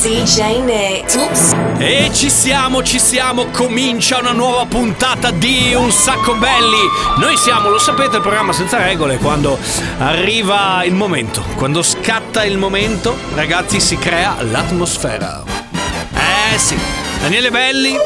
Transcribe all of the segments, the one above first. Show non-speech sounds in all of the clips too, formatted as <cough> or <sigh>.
DJ Nick. Oops. E ci siamo, ci siamo, comincia una nuova puntata di Un Sacco Belli. Noi siamo, lo sapete, il programma senza regole, quando arriva il momento, quando scatta il momento, ragazzi, si crea l'atmosfera. Eh sì, Daniele Belli,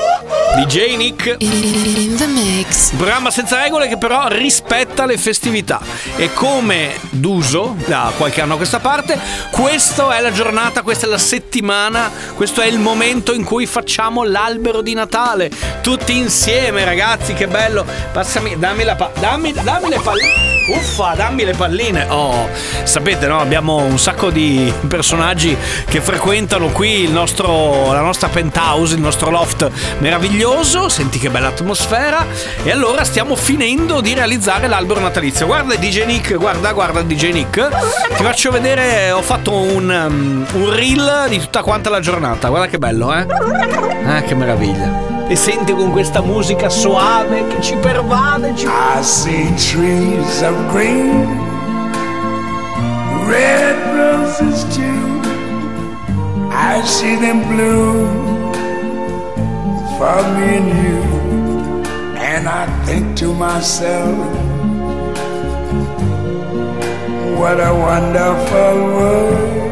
DJ Nick, In the mix. un programma senza regole che però rispetta le festività. E come d'uso, da qualche anno a questa parte, questa è la giornata, questa è la settimana, questo è il momento in cui facciamo l'albero di Natale. Tutti insieme, ragazzi, che bello. Passami, dammi la pa- dammi, dammi le palline. Uffa, dammi le palline. Oh, sapete, no? Abbiamo un sacco di personaggi che frequentano qui nostro, la nostra penthouse, il nostro loft meraviglioso. Senti che bella atmosfera. E allora stiamo finendo di realizzare l'albero natalizio. Guarda DJ Nick, guarda, guarda DJ Nick. Ti faccio vedere, ho fatto un, um, un reel di tutta quanta la giornata. Guarda che bello, eh? Ah, che meraviglia. E senti con questa musica soave che ci pervade, ci I see trees of green, red roses too. I see them bloom for me and you. And I think to myself, what a wonderful world.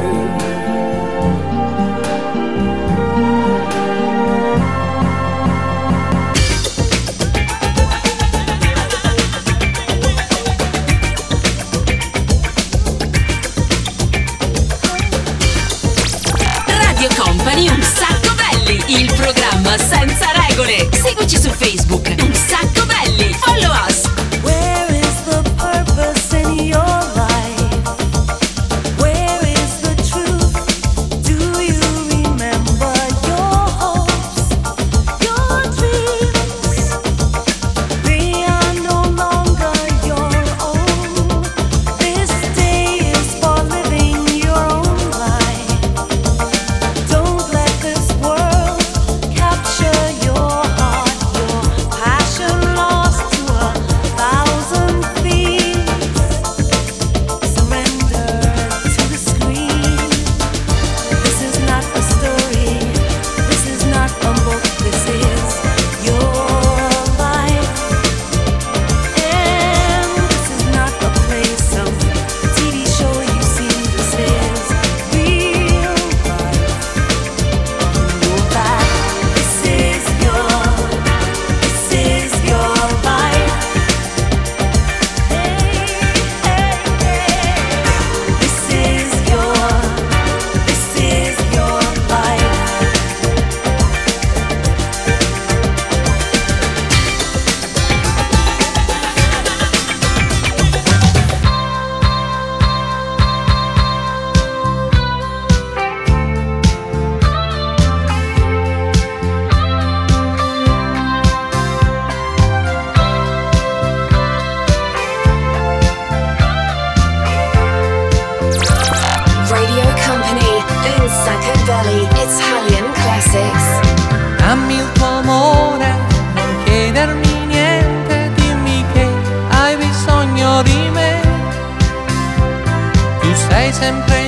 Tu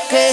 que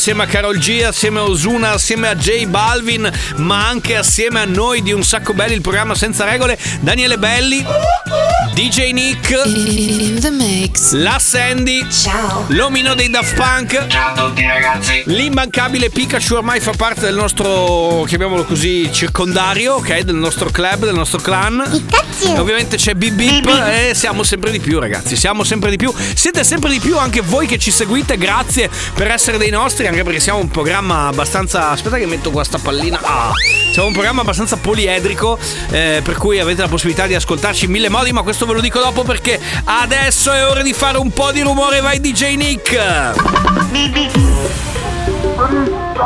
assieme a Carol G, assieme a Osuna, assieme a J Balvin, ma anche assieme a noi di Un Sacco Belli, il programma senza regole, Daniele Belli. DJ Nick, In the mix. la Sandy, Ciao. l'omino dei Daft Punk, Ciao a tutti ragazzi. l'immancabile Pikachu ormai fa parte del nostro, chiamiamolo così, circondario, ok? Del nostro club, del nostro clan. E Pikachu. Ovviamente c'è Bip Bip e siamo sempre di più ragazzi, siamo sempre di più, siete sempre di più anche voi che ci seguite, grazie per essere dei nostri, anche perché siamo un programma abbastanza... aspetta che metto qua sta pallina, ah, siamo un programma abbastanza poliedrico, eh, per cui avete la possibilità di ascoltarci in mille modi, ma questo ve lo dico dopo perché adesso è ora di fare un po' di rumore, vai DJ Nick!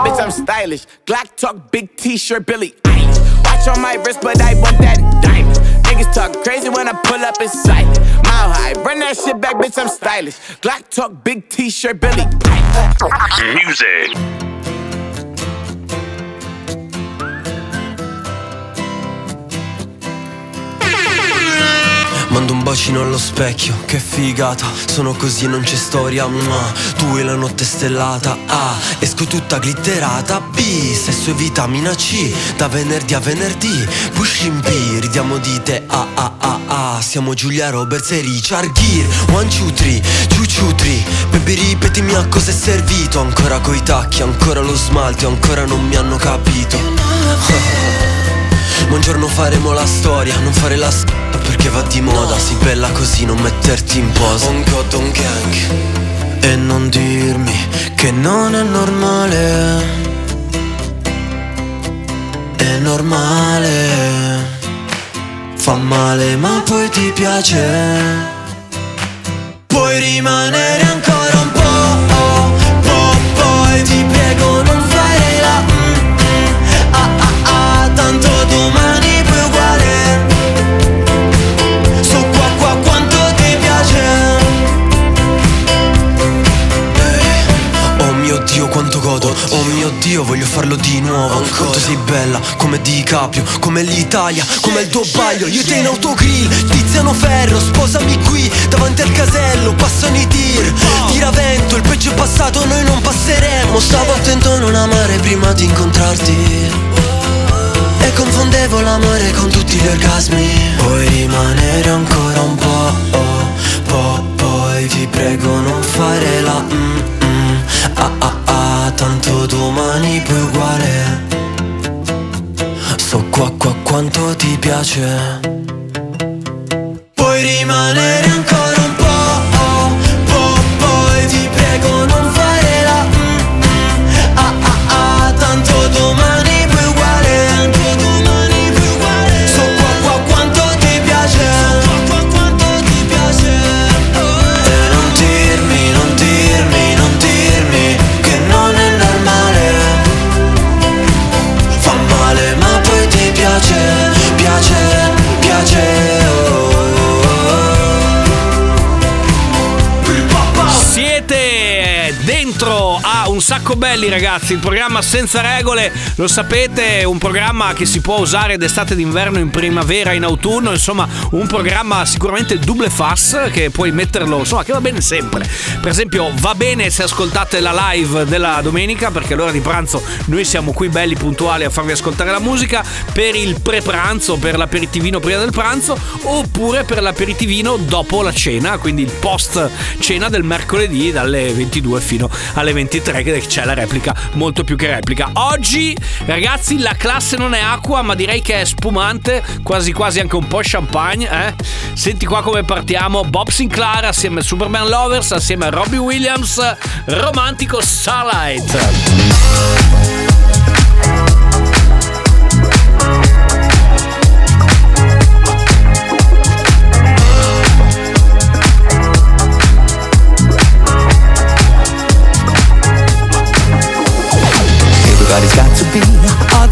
Bitch, I'm stylish. Glock talk, big t-shirt, Billy Watch on my wrist, but I want that diamond. Niggas talk crazy when I pull up in sight. Mile high, run that shit back, bitch, I'm stylish. Glock talk, big t-shirt, Billy Music. Mando un bacino allo specchio, che figata. Sono così e non c'è storia mua. Tu e la notte stellata. A Esco tutta glitterata. B Sesso e vitamina C. Da venerdì a venerdì Pushing P Ridiamo di te A A A A Siamo Giulia Roberts e Richard Gere. One, two, three Ciu ciu three. Baby ripetimi a cosa è servito. Ancora coi tacchi, ancora lo smalto Ancora non mi hanno capito. <laughs> Buongiorno faremo la storia, non fare la s*** perché va di moda Sei bella così, non metterti in posa. Un cotton gang. E non dirmi che non è normale. È normale. Fa male ma poi ti piace. Puoi rimanere ancora Dio voglio farlo di nuovo. Quanto sei bella come Di Caprio Come l'Italia, come il tuo baglio Io te in autogrill, Tiziano Ferro Sposami qui davanti al casello Passano i tir, tiravento Il peggio è passato noi non passeremo. Stavo attento a non amare prima di incontrarti. E confondevo l'amore con tutti gli orgasmi. Puoi rimanere ancora un po', oh, po', poi ti prego non fare la mm, mm, ah ah tanto domani poi uguale. So qua qua quanto ti piace. Puoi rimanere sacco belli ragazzi, il programma senza regole, lo sapete, è un programma che si può usare d'estate d'inverno, in primavera, in autunno, insomma un programma sicuramente double fast che puoi metterlo, insomma che va bene sempre. Per esempio va bene se ascoltate la live della domenica perché all'ora di pranzo noi siamo qui belli puntuali a farvi ascoltare la musica per il pre-pranzo, per l'aperitivino prima del pranzo oppure per l'aperitivino dopo la cena, quindi il post cena del mercoledì dalle 22 fino alle 23 che c'è la replica, molto più che replica. Oggi ragazzi la classe non è acqua ma direi che è spumante, quasi quasi anche un po' champagne. Eh? Senti qua come partiamo, Bob Sinclair assieme a Superman Lovers, assieme a Robbie Williams, romantico Starlight.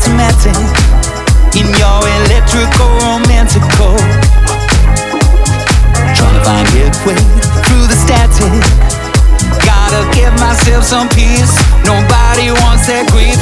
Automatic in your electrical romantical. Trying to find midway through the static. Gotta give myself some peace. Nobody wants that grief.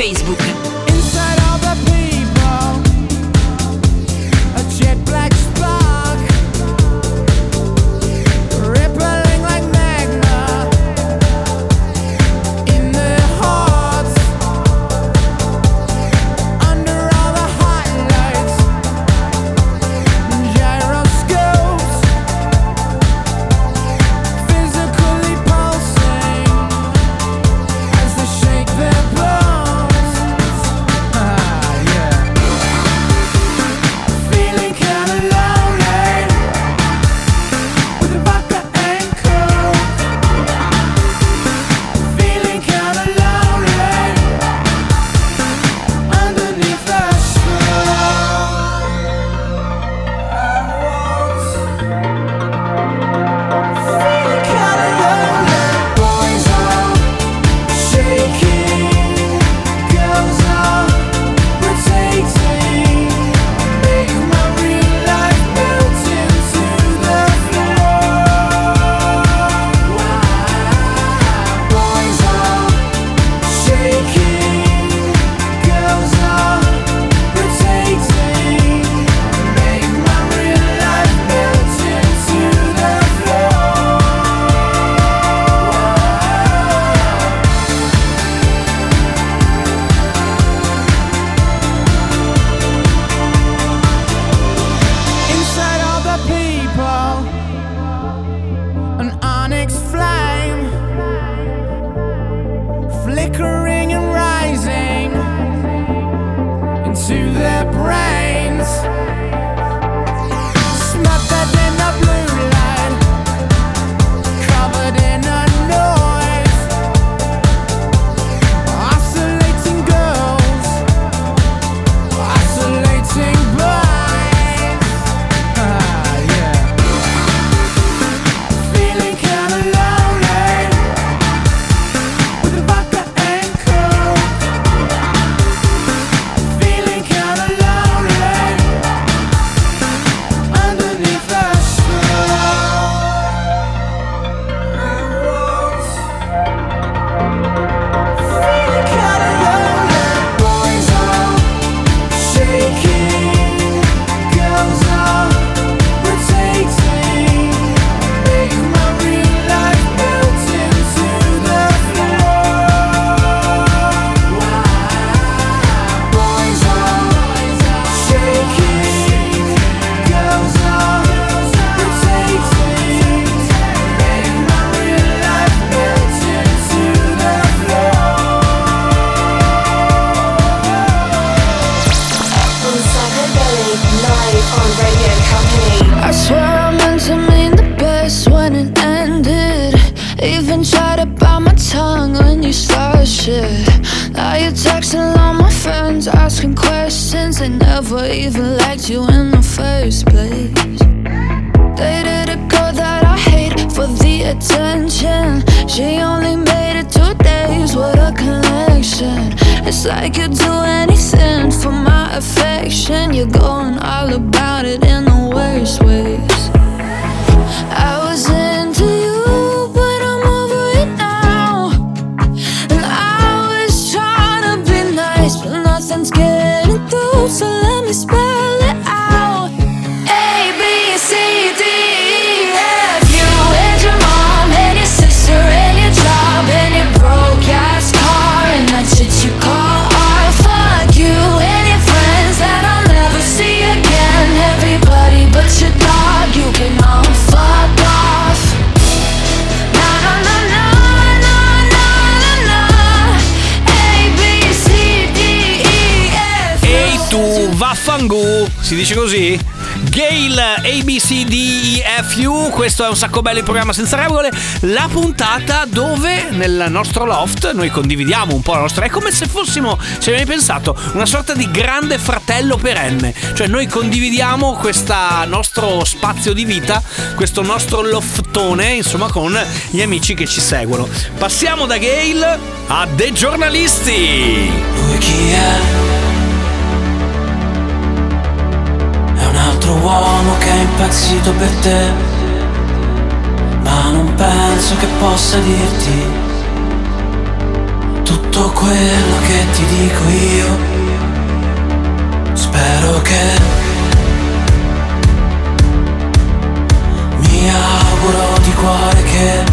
Facebook. si dice così? Gale ABCDEFU, questo è un sacco bello il programma senza regole, la puntata dove nel nostro loft noi condividiamo un po' la nostra... È come se fossimo, se avete pensato, una sorta di grande fratello perenne, cioè noi condividiamo questo nostro spazio di vita, questo nostro loftone, insomma, con gli amici che ci seguono. Passiamo da Gale a The Giornalisti. Wikia. uomo che è impazzito per te, ma non penso che possa dirti tutto quello che ti dico io. Spero che mi auguro di cuore che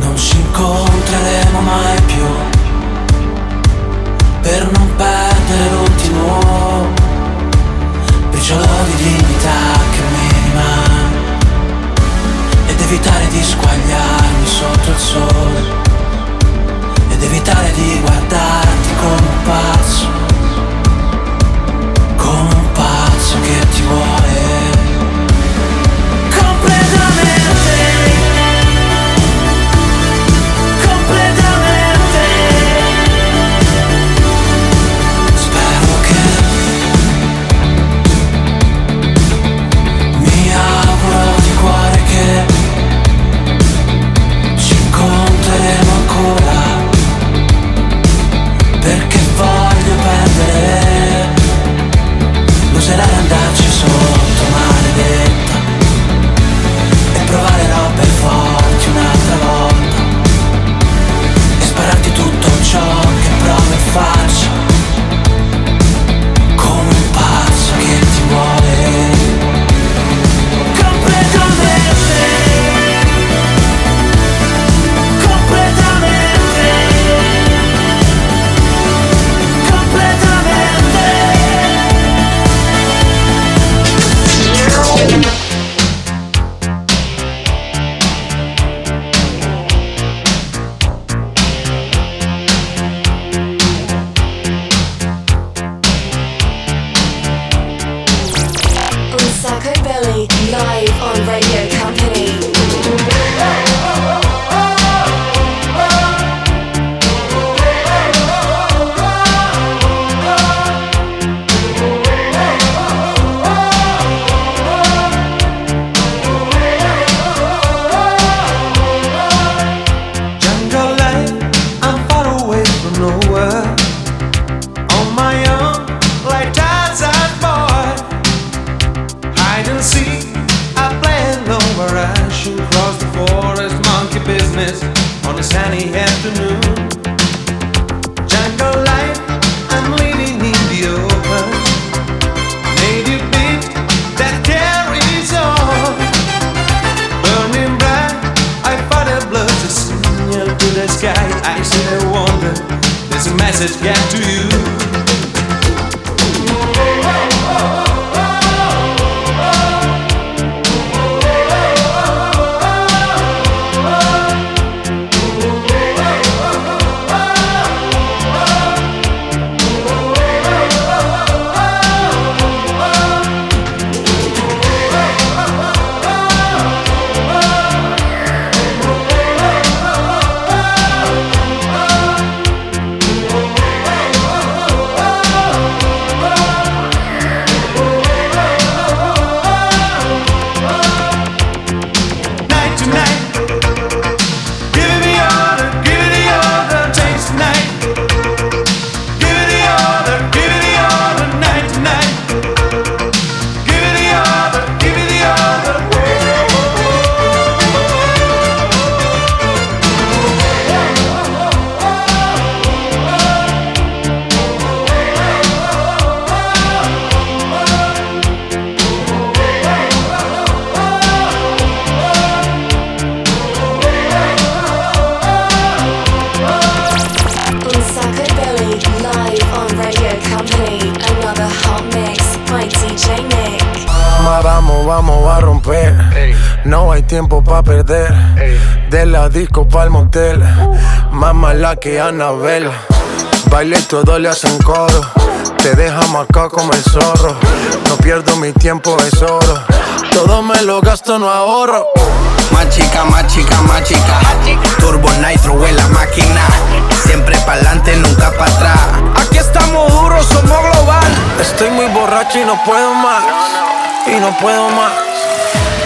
non ci incontreremo mai attaccami ma Ed evitare di squagliarmi sotto il sole. Ed evitare di guardarti come un pazzo. Come un pazzo che ti vuole. De la disco pa'l motel. Más mala que Anabel. Baile y todo le hacen coro. Te deja marcado como el zorro. No pierdo mi tiempo, es oro. Todo me lo gasto, no ahorro. Más chica, más chica, más chica. Turbo Nitro en la máquina. Siempre pa'lante, nunca para atrás. Aquí estamos duros, somos global. Estoy muy borracho y no puedo más. Y no puedo más.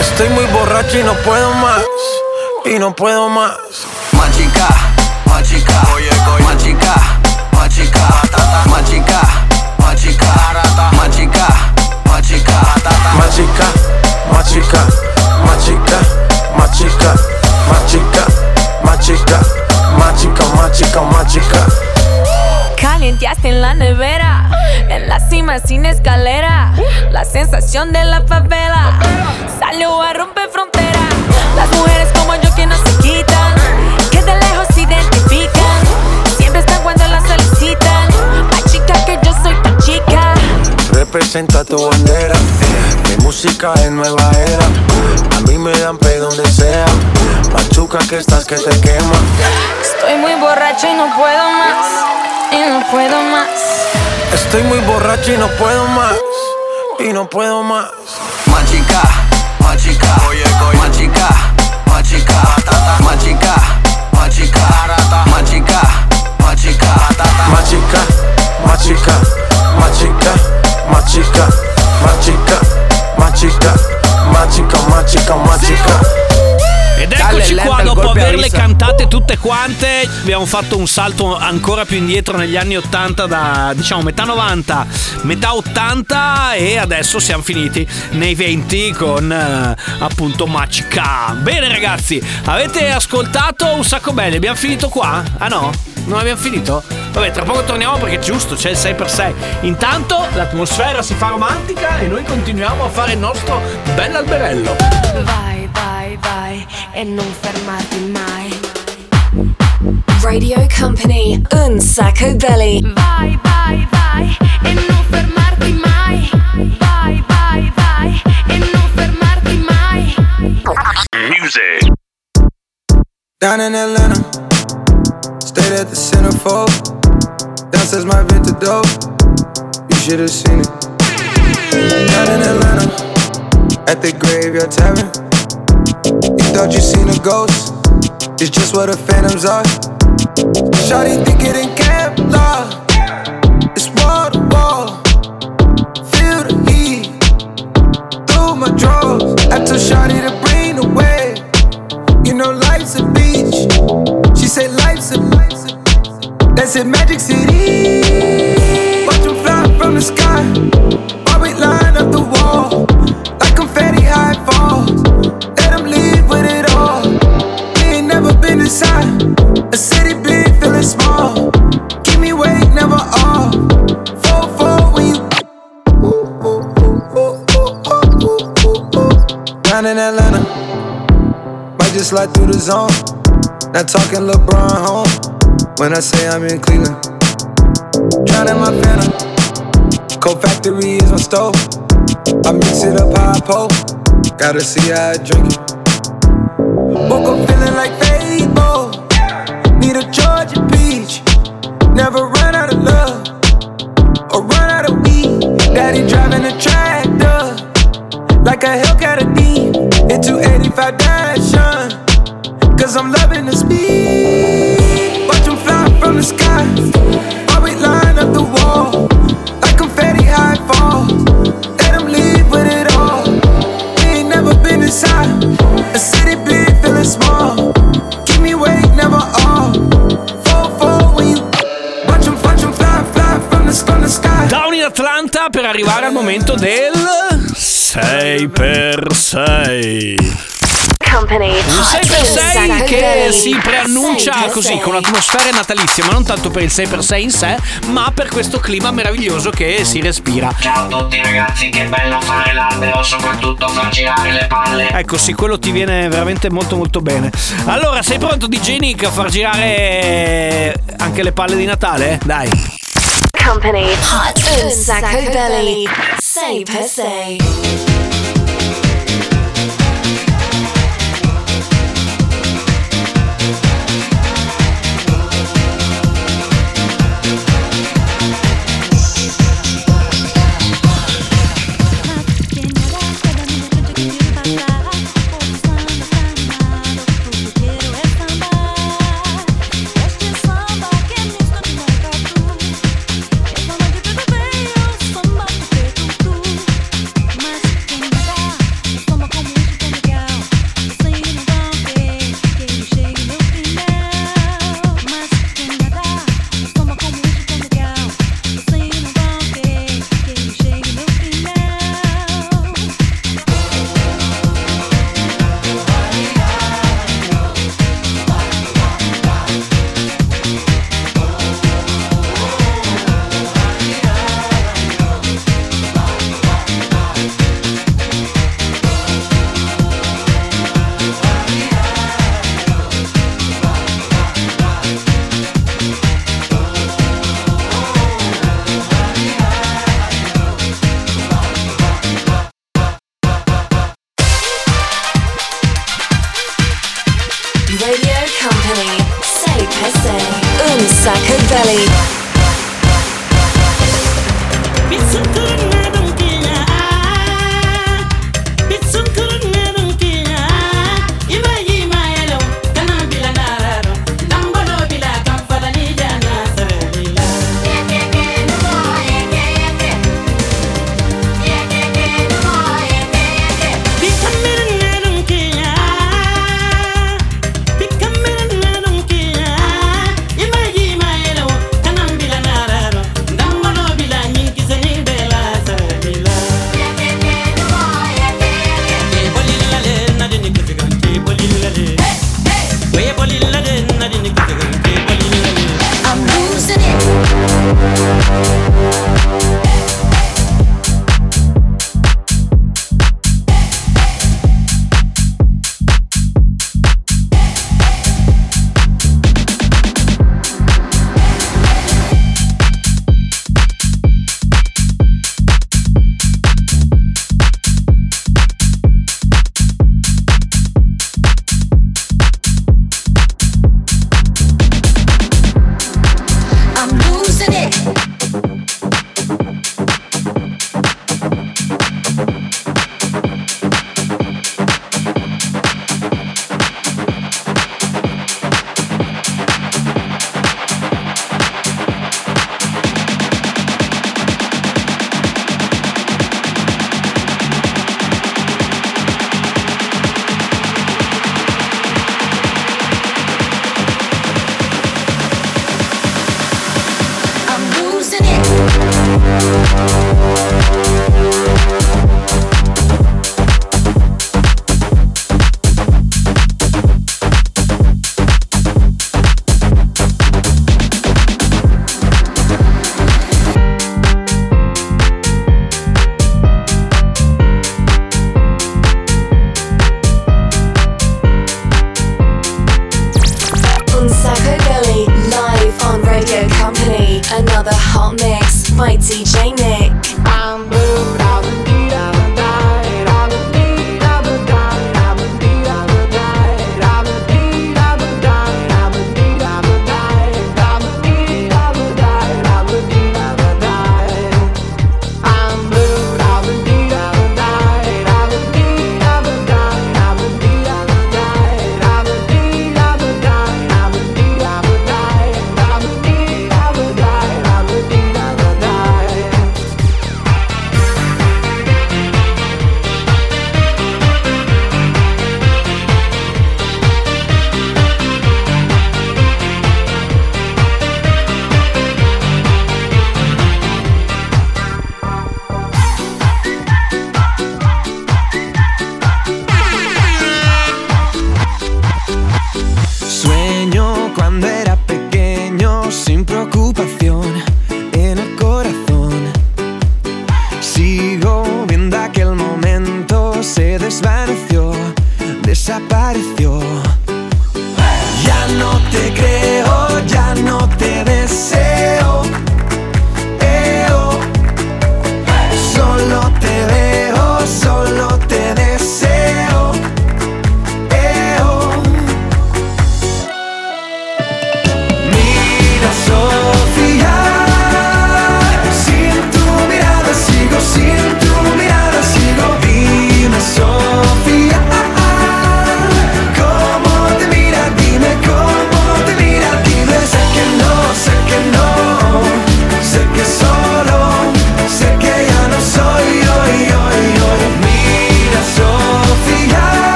Estoy muy borracho y no puedo más y no puedo más. Machica, machica, oye, oye. machica, machica, machica, machica, machica, machica, machica, machica, machica, machica, machica, machica, machica, machica, machica. Calienteaste en la nevera, en la cima sin escalera. La sensación de la favela salió a romper frontera. Las mujeres como yo que no se quitan, que de lejos se identifican. Siempre están cuando las solicitan. Chica, que yo soy tu chica. Representa tu bandera. Mi música es nueva era. A mí me dan pe donde sea. Machuca que estás que te quema. Estoy muy borracho y no puedo más y no puedo más. Estoy muy borracho y no puedo más. Y no puedo más. Machica, machica, oye, oye. machica, machica, machica, machica, machica, machica, machica, machica, machica, machica, machica, machica, machica, machica, machica. machica. Ed eccoci qua dopo averle cantate tutte quante. Abbiamo fatto un salto ancora più indietro negli anni 80 da diciamo metà 90, metà 80 e adesso siamo finiti nei 20 con eh, appunto Machika. Bene ragazzi, avete ascoltato un sacco belli, abbiamo finito qua? Ah no? Non abbiamo finito? Vabbè, tra poco torniamo perché giusto, c'è il 6x6. Intanto l'atmosfera si fa romantica e noi continuiamo a fare il nostro bell'alberello. Vai, vai, vai e non fermarti mai. Radio Company, un sacco belly. Vai, vai, vai e non fermarti mai. Vai, vai, vai e non fermarti mai. Music. Down in Atlanta, stayed at the centerfold. Downstairs my vintage dope, you should have seen it. Down in Atlanta, at the graveyard tavern. Thought you seen a ghost, it's just what the phantoms are. Shawty think it in Kevlar, it's wall to wall. Feel the heat through my drawers. I told Shawty to bring the wave. You know life's a beach. She say life's a That's in Magic City. Watch 'em fly from the sky. Down in Atlanta. Might just slide through the zone. Not talking LeBron home. When I say I'm in Cleveland. Drowning my phantom. Cold factory is my stove. I mix it up I pull. Gotta see how I drink it. Woke up feeling like Fable. Need a Georgia peach. Never run out of love. Or run out of weed. Daddy driving a tractor. Like a Hellcat a D. In 285 Dash Cause I'm loving the speed. Watch 'em fly from the sky. While we line up the wall. Like confetti high fall. Let 'em leave with it all. We ain't never been inside. A city big, feeling small. Keep me awake, never off. Four, four when you. From the, from the sky. In Atlanta per arrivare al momento del 6x6. Company, Un 6x6 che si preannuncia così con atmosfere natalizie, ma non tanto per il 6x6 in sé, ma per questo clima meraviglioso che si respira. Ciao a tutti ragazzi, che bello fare l'albero, soprattutto far girare le palle. Ecco, sì, quello ti viene veramente molto molto bene. Allora, sei pronto DJ Nick a far girare anche le palle di Natale? Dai. Company. Hot Sacco Belly. Say per se.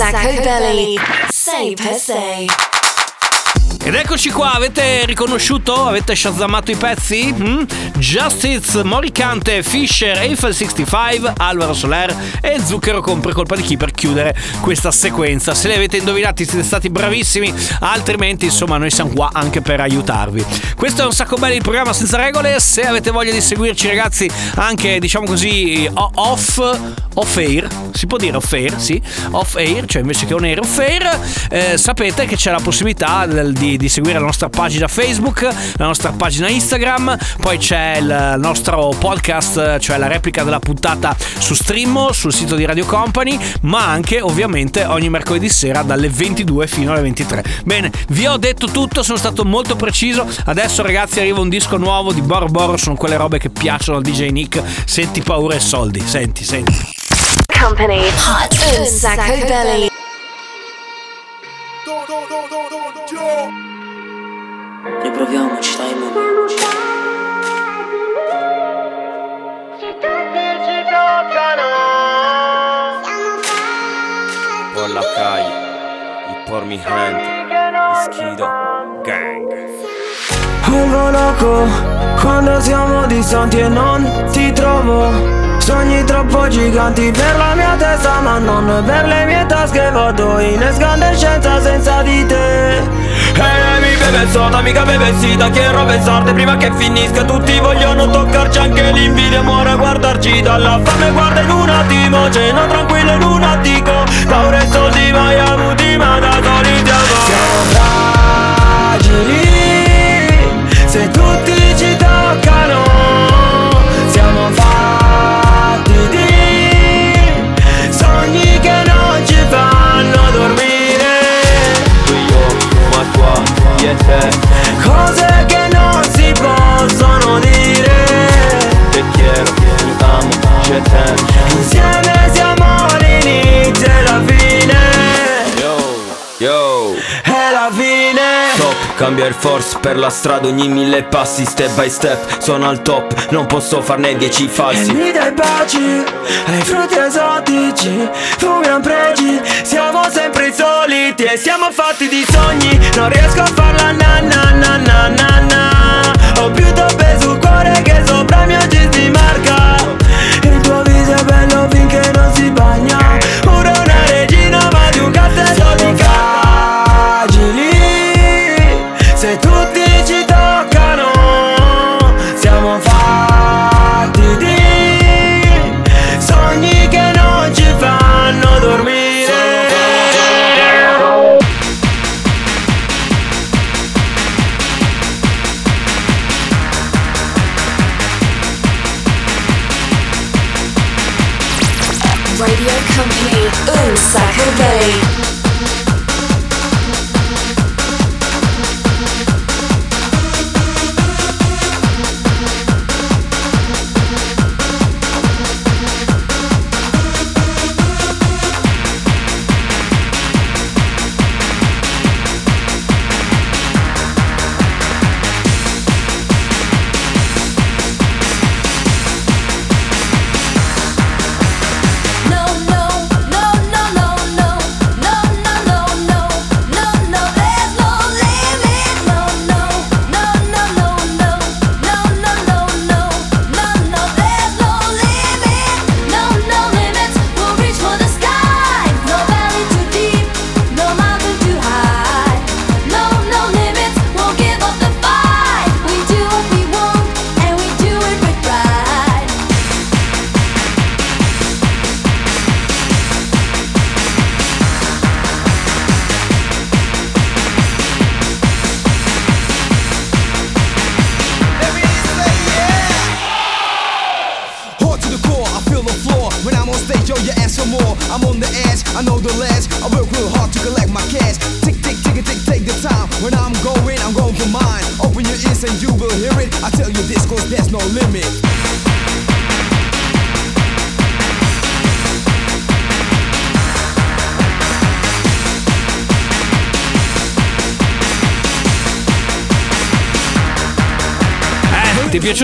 Sacco Belly. Say per se. Ed eccoci qua, avete riconosciuto? Avete shazzamato i pezzi? Mm? Justice, Moricante, Fisher, Eiffel 65, Alvaro Soler e Zucchero con per colpa di chi per chiudere questa sequenza. Se li avete indovinati siete stati bravissimi, altrimenti insomma noi siamo qua anche per aiutarvi. Questo è un sacco bello il programma senza regole, se avete voglia di seguirci ragazzi anche diciamo così off, off air, si può dire off air, sì, off air, cioè invece che on air off air, eh, sapete che c'è la possibilità di, di seguire la nostra pagina Facebook, la nostra pagina Instagram, poi c'è il nostro podcast, cioè la replica della puntata su Stream sul sito di Radio Company, ma anche ovviamente ogni mercoledì sera dalle 22 fino alle 23. Bene, vi ho detto tutto, sono stato molto preciso. Adesso ragazzi arriva un disco nuovo di Boro Boro, sono quelle robe che piacciono al DJ Nick. Senti paura e soldi, senti, senti. Company. Hot un sacco belli. Riproviamoci, dai, Simon. Bolla Kai, i pormi hand, schido, gang. Volvo loco, quando siamo distanti e non ti trovo Sogni troppo giganti per la mia testa, ma non per le mie tasche. Vado in escandescenza senza di te. Ehi, mi beve soda, mica beve sida Che robe sarde prima che finisca Tutti vogliono toccarci anche l'invidia. Muore a guardarci dalla fame Guarda in un attimo, cena tranquillo in un attico. Paura e soldi mai avuti ma da soli siamo Siamo fragili Se tutti ci toccano. Siamo fatti te. Cose che non si possono dire Te quiero, ti amo, je t'aime. Insieme siamo l'inizio e la fine Yo, yo. È la fine Top, cambia il force per la strada ogni mille passi Step by step, sono al top Non posso farne dieci E falsi mi dai baci ai frutti esotici Fumiamo pregi Siamo sempre i soliti E siamo fatti di sogni. Non riesco a farla na na na na na na. Ho più toppe sul cuore che sopra il mio jeans di marca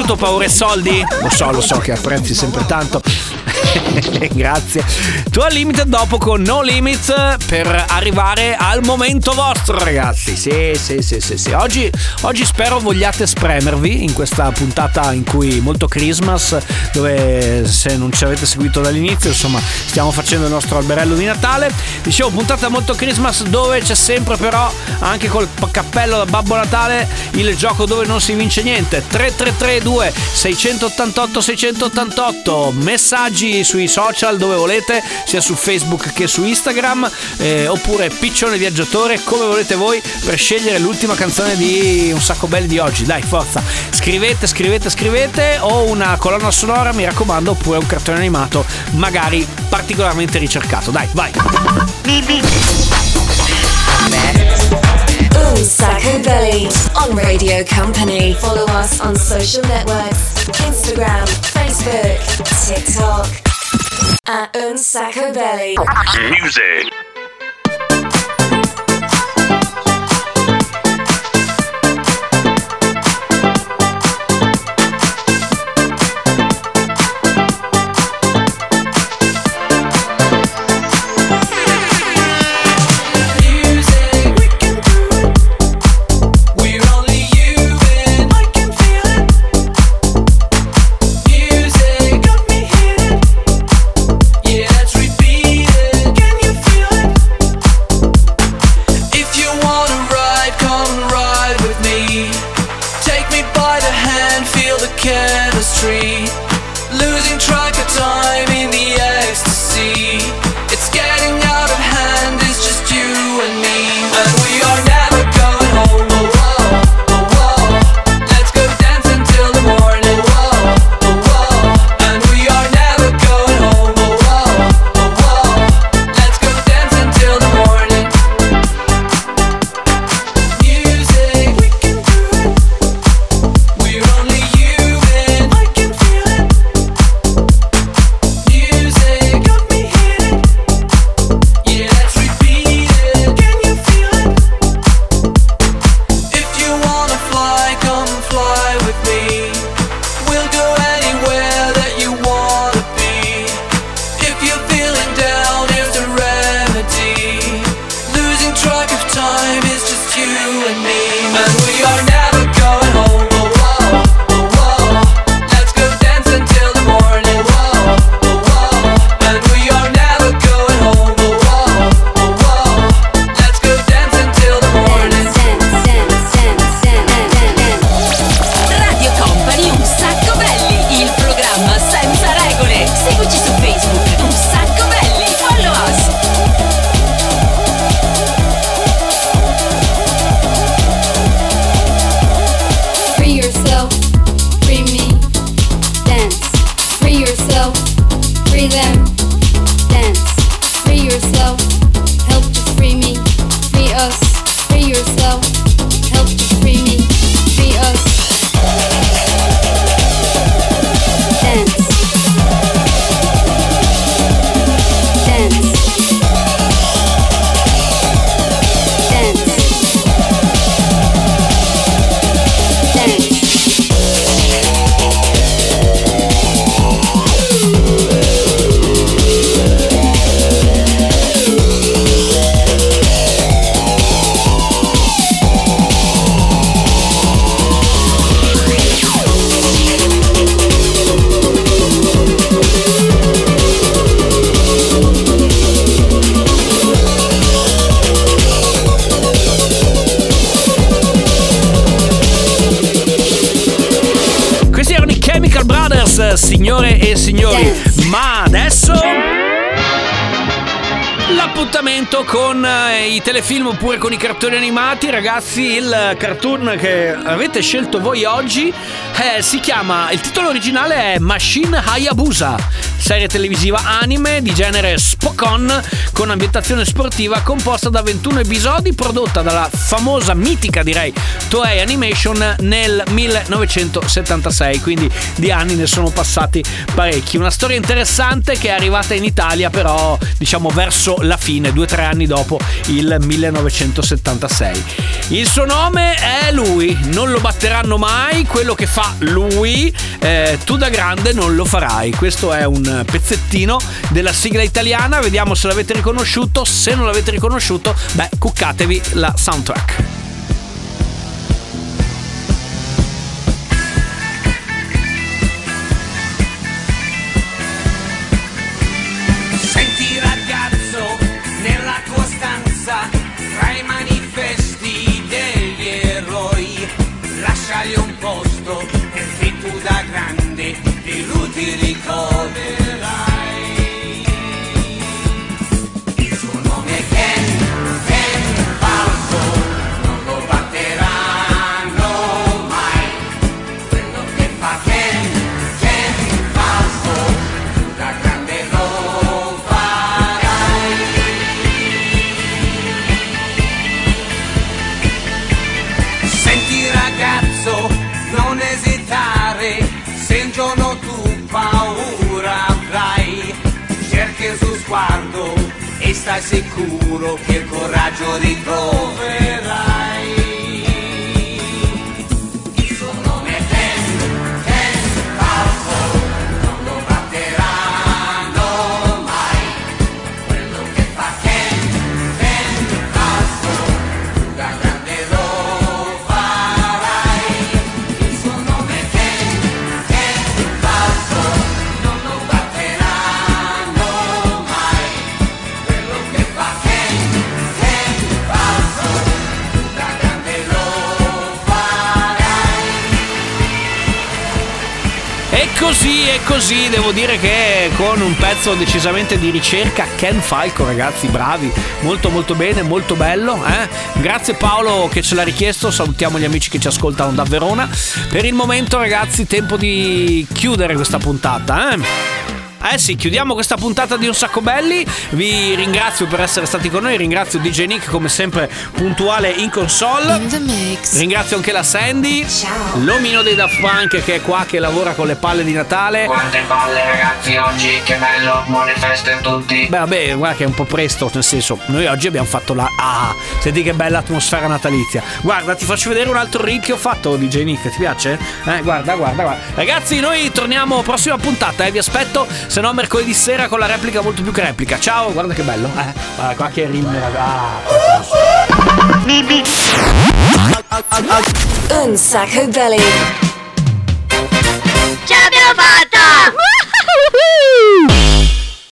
Piaciuto Paura e Soldi? Lo so, lo so che apprezzi sempre tanto. <laughs> Grazie. Tu al Limited dopo con No Limits per arrivare al momento vostro, ragazzi. Sì, sì, sì, sì, sì. Oggi, oggi spero vogliate spremervi in questa puntata in cui molto Christmas, dove se non ci avete seguito dall'inizio, insomma, stiamo facendo il nostro alberello di Natale. Dicevo, puntata molto Christmas dove c'è sempre però anche col cappello da Babbo Natale il gioco dove non si vince niente. 3332 688 688 messaggi sui social dove volete, sia su Facebook che su Instagram, eh, oppure piccione viaggiatore, come volete voi, per scegliere l'ultima canzone di Un sacco belli di oggi. Dai, forza! Scrivete, scrivete, scrivete, o una colonna sonora, mi raccomando, oppure un cartone animato, magari particolarmente ricercato. Dai, vai! Un Sacco Belly on Radio Company. Follow us on social networks Instagram, Facebook, TikTok. At Un Sacco Belly. Music. We are telefilm oppure con i cartoni animati, ragazzi. Il cartoon che avete scelto voi oggi eh, si chiama. Il titolo originale è Machine Hayabusa, serie televisiva anime di genere Spokon con ambientazione sportiva composta da 21 episodi, prodotta dalla famosa, mitica direi, Toei Animation nel 1976. Quindi di anni ne sono passati parecchi. Una storia interessante che è arrivata in Italia, però, diciamo, verso la fine, due o tre anni dopo il 1976. Il suo nome è lui, non lo batteranno mai, quello che fa lui, eh, tu da grande non lo farai. Questo è un pezzettino della sigla italiana, vediamo se l'avete riconosciuto, se non l'avete riconosciuto, beh, cuccatevi la soundtrack. Lasciagli un posto perché tu da grande di lui ti ricorderai. Sicuro che il coraggio ritroverai. Così, devo dire che con un pezzo decisamente di ricerca, Ken Falco, ragazzi, bravi, molto molto bene, molto bello. eh. Grazie Paolo che ce l'ha richiesto, salutiamo gli amici che ci ascoltano da Verona. Per il momento, ragazzi, tempo di chiudere questa puntata. Eh? Eh sì, chiudiamo questa puntata di Un Sacco Belli. Vi ringrazio per essere stati con noi. Ringrazio DJ Nick, come sempre, puntuale in console. Ringrazio anche la Sandy. Ciao. L'omino dei Daft Punk che è qua, che lavora con le palle di Natale. Quante palle ragazzi oggi, che bello, buone feste a tutti. Beh, vabbè, guarda che è un po' presto, nel senso, noi oggi abbiamo fatto la. Ah, senti che bella atmosfera natalizia. Guarda, ti faccio vedere un altro reel che ho fatto, DJ Nick, ti piace? Eh, guarda, guarda, guarda. Ragazzi, noi torniamo prossima puntata, eh, vi aspetto, se no mercoledì sera con la replica molto più che replica. Ciao, guarda che bello. Eh, guarda qua che reel Ah, Un sacco belly. Ce l'abbiamo fatta!